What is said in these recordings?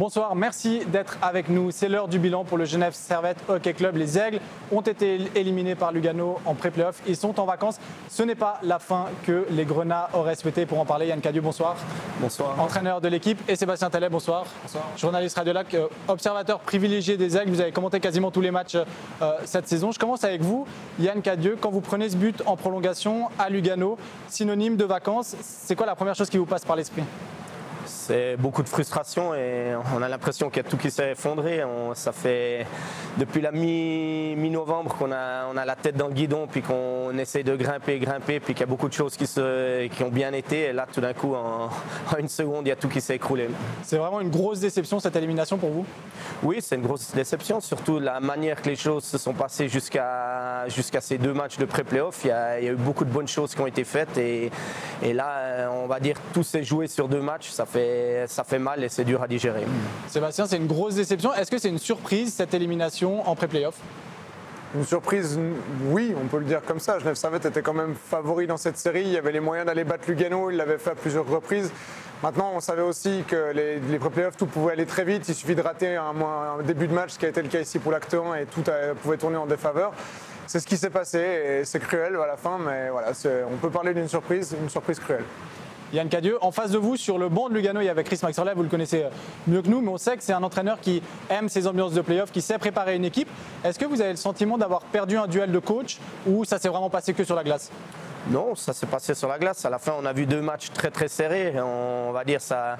Bonsoir, merci d'être avec nous. C'est l'heure du bilan pour le Genève Servette Hockey Club. Les Aigles ont été éliminés par Lugano en pré-playoff. Ils sont en vacances. Ce n'est pas la fin que les Grenats auraient souhaité. Pour en parler, Yann Cadieu, bonsoir. Bonsoir. Entraîneur de l'équipe. Et Sébastien Tallet, bonsoir. Bonsoir. Journaliste Radiolac, euh, observateur privilégié des Aigles. Vous avez commenté quasiment tous les matchs euh, cette saison. Je commence avec vous, Yann Cadieu. Quand vous prenez ce but en prolongation à Lugano, synonyme de vacances, c'est quoi la première chose qui vous passe par l'esprit? C'est beaucoup de frustration et on a l'impression qu'il y a tout qui s'est effondré. ça fait depuis la mi-novembre qu'on a, on a la tête dans le guidon, puis qu'on essaie de grimper, grimper, puis qu'il y a beaucoup de choses qui, se, qui ont bien été. Et là, tout d'un coup, en, une seconde, il y a tout qui s'est écroulé. C'est vraiment une grosse déception cette élimination pour vous? Oui, c'est une grosse déception, surtout la manière que les choses se sont passées jusqu'à jusqu'à ces deux matchs de pré-playoff. Il, y a eu beaucoup de bonnes choses qui ont été faites et, et là, on va dire, tout s'est joué sur deux matchs. Ça fait ça fait mal et c'est dur à digérer. Sébastien, c'est une grosse déception. Est-ce que c'est une surprise cette élimination en pré-playoff? Une surprise, oui, on peut le dire comme ça. Genève Servette était quand même favori dans cette série. Il y avait les moyens d'aller battre Lugano. Il l'avait fait à plusieurs reprises. Maintenant, on savait aussi que les, les pré-playoffs, tout pouvait aller très vite. Il suffit de rater un, début de match, ce qui a été le cas ici pour l'acte 1, et tout pouvait tourner en défaveur. C'est ce qui s'est passé et c'est cruel à la fin, mais voilà, on peut parler d'une surprise, une surprise cruelle. Yann Cadieux. En face de vous, sur le banc de Lugano, il y avait Chris Maxwell, vous le connaissez euh, mieux que nous, mais on sait que c'est un entraîneur qui aime ces ambiances de playoff, qui sait préparer une équipe. Est-ce que vous avez le sentiment d'avoir perdu un duel de coach ou ça s'est vraiment passé que sur la glace? Non, ça s'est passé sur la glace. À la fin, on a vu deux matchs très très serrés. On va dire ça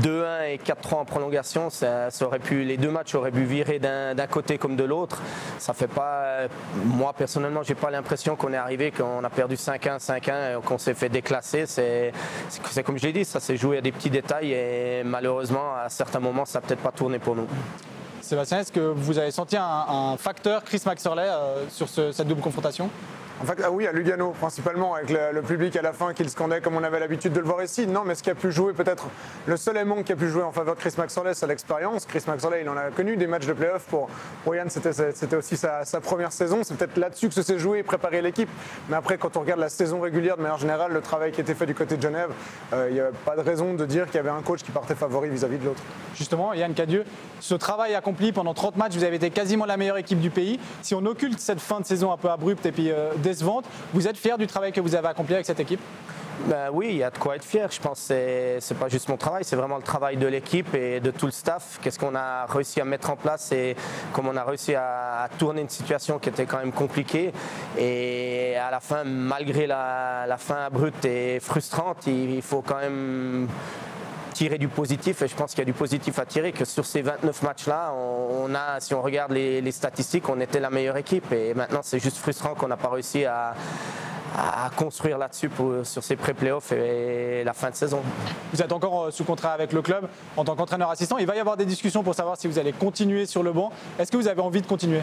2-1 et 4-3 en prolongation. Ça, aurait pu, les deux matchs auraient pu virer d'un côté comme de l'autre. Ça fait pas. Moi personnellement, j'ai pas l'impression qu'on est arrivé, qu'on a perdu 5-1, 5-1, qu'on s'est fait déclasser. C'est comme je l'ai dit, ça s'est joué à des petits détails et malheureusement, à certains moments, ça n'a peut-être pas tourné pour nous. Sébastien, est-ce que vous avez senti un, facteur Chris Maxorley euh, sur cette double confrontation? En fait, ah oui, à Lugano, principalement, avec le, public à la fin qui le scandait comme on avait l'habitude de le voir ici. Non, mais ce qui a pu jouer, peut-être, le seul aimant qui a pu jouer en faveur de Chris Maxorley, c'est l'expérience. Chris Maxorley, il en a connu des matchs de playoff. Pour, Yann, c'était aussi sa, première saison. C'est peut-être là-dessus que se s'est joué, préparer l'équipe. Mais après, quand on regarde la saison régulière, de manière générale, le travail qui était fait du côté de Genève, euh, il n'y a pas de raison de dire qu'il y avait un coach qui partait favori vis-à-vis de l'autre. Justement, Yann Cadieux, ce travail accompli pendant 30 matchs, vous avez été quasiment la meilleure équipe du pays. Si on occulte cette fin de saison un peu abrupte et puis euh, vous êtes fier du travail que vous avez accompli avec cette équipe? Ben oui, il y a de quoi être fier. Je pense que ce n'est pas juste mon travail, c'est vraiment le travail de l'équipe et de tout le staff. Qu'est-ce qu'on a réussi à mettre en place et comment on a réussi à, tourner une situation qui était quand même compliquée. Et à la fin, malgré la, fin abrupte et frustrante, il, faut quand même tirer du positif et je pense qu'il y a du positif à tirer que sur ces 29 matchs là on, a si on regarde les, statistiques on était la meilleure équipe et maintenant c'est juste frustrant qu'on n'a pas réussi à, construire là-dessus sur ces pré-playoffs et la fin de saison. Vous êtes encore euh, sous contrat avec le club en tant qu'entraîneur assistant. Il va y avoir des discussions pour savoir si vous allez continuer sur le banc. Est-ce que vous avez envie de continuer?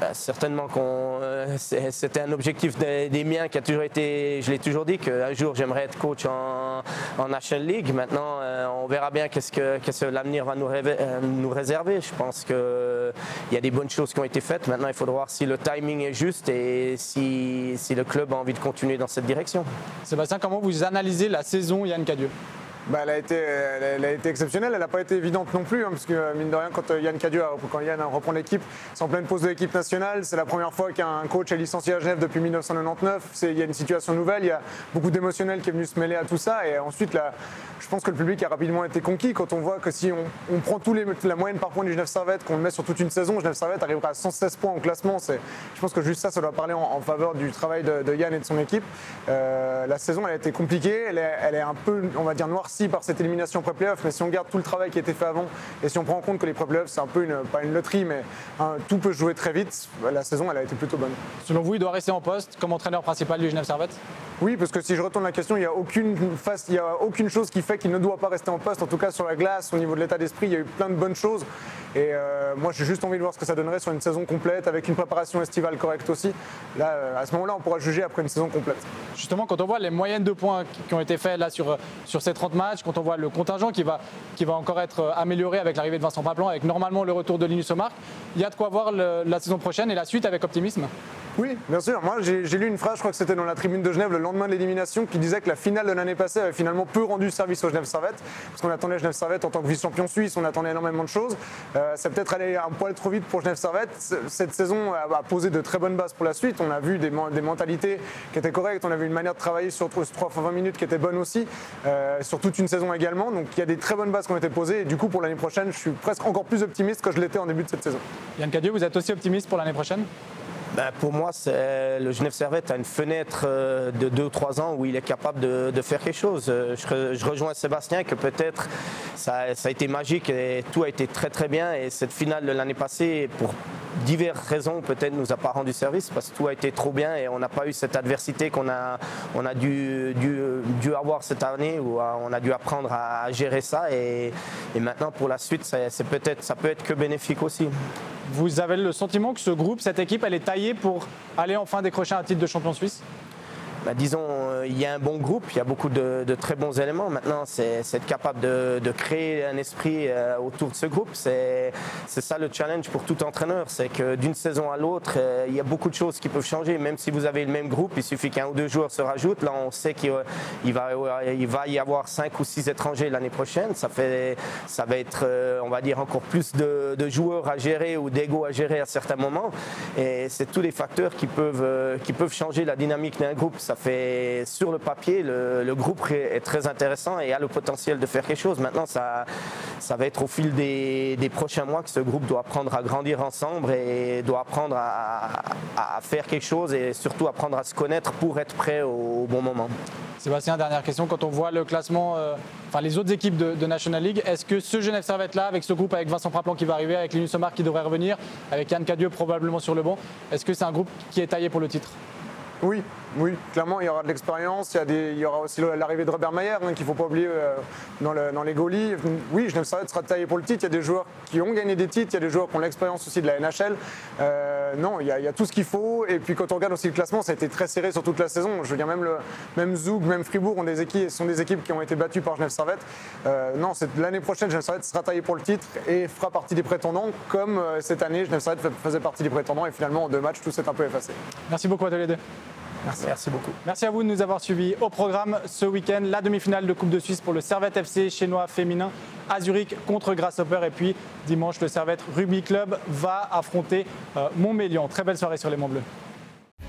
Bah, certainement qu'on euh, c'était un objectif des, miens qui a toujours été, je l'ai toujours dit, qu'un jour j'aimerais être coach en, en, National League. Maintenant, euh, on verra bien qu'est-ce que, l'avenir va nous, euh, nous, réserver. Je pense qu'il y a des bonnes choses qui ont été faites. Maintenant, il faudra voir si le timing est juste et si, le club a envie de continuer dans cette direction. Sébastien, comment vous analysez la saison Yann Cadieux? Bah, elle, a été, elle, a été exceptionnelle, elle n'a pas été évidente non plus, hein, parce que mine de rien, quand euh, Yann Cadieux, quand Yann reprend l'équipe, c'est en pleine pause de l'équipe nationale, c'est la première fois qu'un coach est licencié à Genève depuis 1999, il y a une situation nouvelle, il y a beaucoup d'émotionnel qui est venu se mêler à tout ça, et ensuite là, je pense que le public a rapidement été conquis quand on voit que si on, prend tous les, la moyenne par point du Genève Servette, qu'on le met sur toute une saison, Genève Servette arrivera à 116 points au classement. Je pense que juste ça, ça doit parler en, faveur du travail de, Yann et de son équipe. Euh, la saison, elle a été compliquée, elle est, elle est un peu, on va dire, noircie par cette élimination pré-playoff, mais si on garde tout le travail qui a été fait avant et si on prend en compte que les pré-playoffs, c'est un peu une, pas une loterie, mais tout peut jouer très vite, la saison, elle a été plutôt bonne. Selon vous, il doit rester en poste comme entraîneur principal du Genève Servette? Oui, parce que si je retourne la question, il n'y a, aucune chose qui fait qu'il ne doit pas rester en poste, en tout cas sur la glace, au niveau de l'état d'esprit, il y a eu plein de bonnes choses. Et euh, moi, j'ai juste envie de voir ce que ça donnerait sur une saison complète, avec une préparation estivale correcte aussi. Là, euh, à ce moment-là, on pourra juger après une saison complète. Justement, quand on voit les moyennes de points qui ont été faites là sur, ces 30 matchs, quand on voit le contingent qui va, qui va encore être euh, amélioré avec l'arrivée de Vincent Paplan, avec normalement le retour de Linus Omar, il y a de quoi voir la saison prochaine et la suite avec optimisme Oui, bien sûr. Moi, j'ai lu une phrase, je crois que c'était dans la tribune de Genève le lendemain de l'élimination, qui disait que la finale de l'année passée avait finalement peu rendu service au Genève Servette, parce qu'on attendait Genève Servette en tant que vice-champion suisse, on attendait énormément de choses. Euh, peut-être allé un poil trop vite pour Genève Servette. Cette saison a posé de très bonnes bases pour la suite. On a vu des, mentalités qui étaient correctes, on a vu une manière de travailler sur 3 fois 20 minutes qui était bonne aussi, euh, sur toute une saison également. Donc il y a des très bonnes bases qui ont été posées. Du coup, pour l'année prochaine, je suis presque encore plus optimiste que je l'étais en début de cette saison. Yann Cadieux, vous êtes aussi optimiste pour l'année prochaine? Ben, pour moi, le Genève Servette a une fenêtre euh, de 2 ou 3 ans où il est capable de, faire quelque chose. Euh, je, rejoins Sébastien que peut-être ça, a été magique et tout a été très très bien. Et cette finale de l'année passée, pour diverses raisons, peut-être nous a pas rendu service parce que tout a été trop bien et on n'a pas eu cette adversité qu'on a, on a dû, dû, avoir cette année où on a dû apprendre à gérer ça. Et, et maintenant, pour la suite, c'est peut-être, ça peut être que bénéfique aussi. Vous avez le sentiment que ce groupe, cette équipe, elle est taillée pour aller enfin décrocher un titre de champion suisse? Bah, disons, euh, il y a un bon groupe, il y a beaucoup de, très bons éléments. Maintenant, c'est être capable de, créer un esprit euh, autour de ce groupe. C'est ça le challenge pour tout entraîneur. C'est que d'une saison à l'autre, euh, il y a beaucoup de choses qui peuvent changer. Même si vous avez le même groupe, il suffit qu'un ou deux joueurs se rajoutent. Là, on sait qu'il va, y avoir cinq ou six étrangers l'année prochaine. Ça, fait, ça va être, on va dire, encore plus de, joueurs à gérer ou d'ego à gérer à certains moments. Et c'est tous les facteurs qui peuvent, qui peuvent changer la dynamique d'un groupe fait sur le papier, le, groupe est très intéressant et a le potentiel de faire quelque chose. Maintenant, ça, ça va être au fil des, prochains mois que ce groupe doit apprendre à grandir ensemble et doit apprendre à, faire quelque chose et surtout apprendre à se connaître pour être prêt au, bon moment. Sébastien, dernière question. Quand on voit le classement, euh, enfin les autres équipes de, National League, est-ce que ce Genève Servette là, avec ce groupe, avec Vincent Praplan qui va arriver, avec Linus Omar qui devrait revenir, avec Yann Cadieux probablement sur le banc, est-ce que c'est un groupe qui est taillé pour le titre? Oui, oui, clairement, il y aura de l'expérience. Il, y aura aussi l'arrivée de Robert Mayer, hein, qu'il ne faut pas oublier euh, dans, les goalies. Oui, Genève Servette sera taillé pour le titre. Il y a des joueurs qui ont gagné des titres, il y a des joueurs qui ont l'expérience aussi de la NHL. Euh, non, il y, a, tout ce qu'il faut. Et puis quand on regarde aussi le classement, ça a été très serré sur toute la saison. Je veux dire, même, le, même Zoug, même Fribourg ont sont des équipes qui ont été battues par Genève Servette. Euh, non, l'année prochaine, Genève Servette sera taillé pour le titre et fera partie des prétendants, comme cette année, Genève Servette faisait partie des prétendants. Et finalement, en deux matchs, tout s'est un peu effacé. Merci beaucoup à tous les deux. Merci. beaucoup. Merci à vous de nous avoir suivis au programme ce week-end. La demi-finale de Coupe de Suisse pour le Servette FC chinois féminin à Zurich contre Grasshopper. Et puis dimanche, le Servette Rugby Club va affronter euh, Montmélian. Très belle soirée sur les Monts Bleus.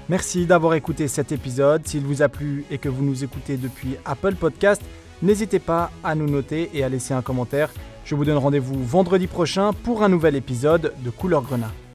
Merci d'avoir écouté cet épisode. S'il vous a plu et que vous nous écoutez depuis Apple Podcast, n'hésitez pas à nous noter et à laisser un commentaire. Je vous donne rendez-vous vendredi prochain pour un nouvel épisode de Couleur Grenat.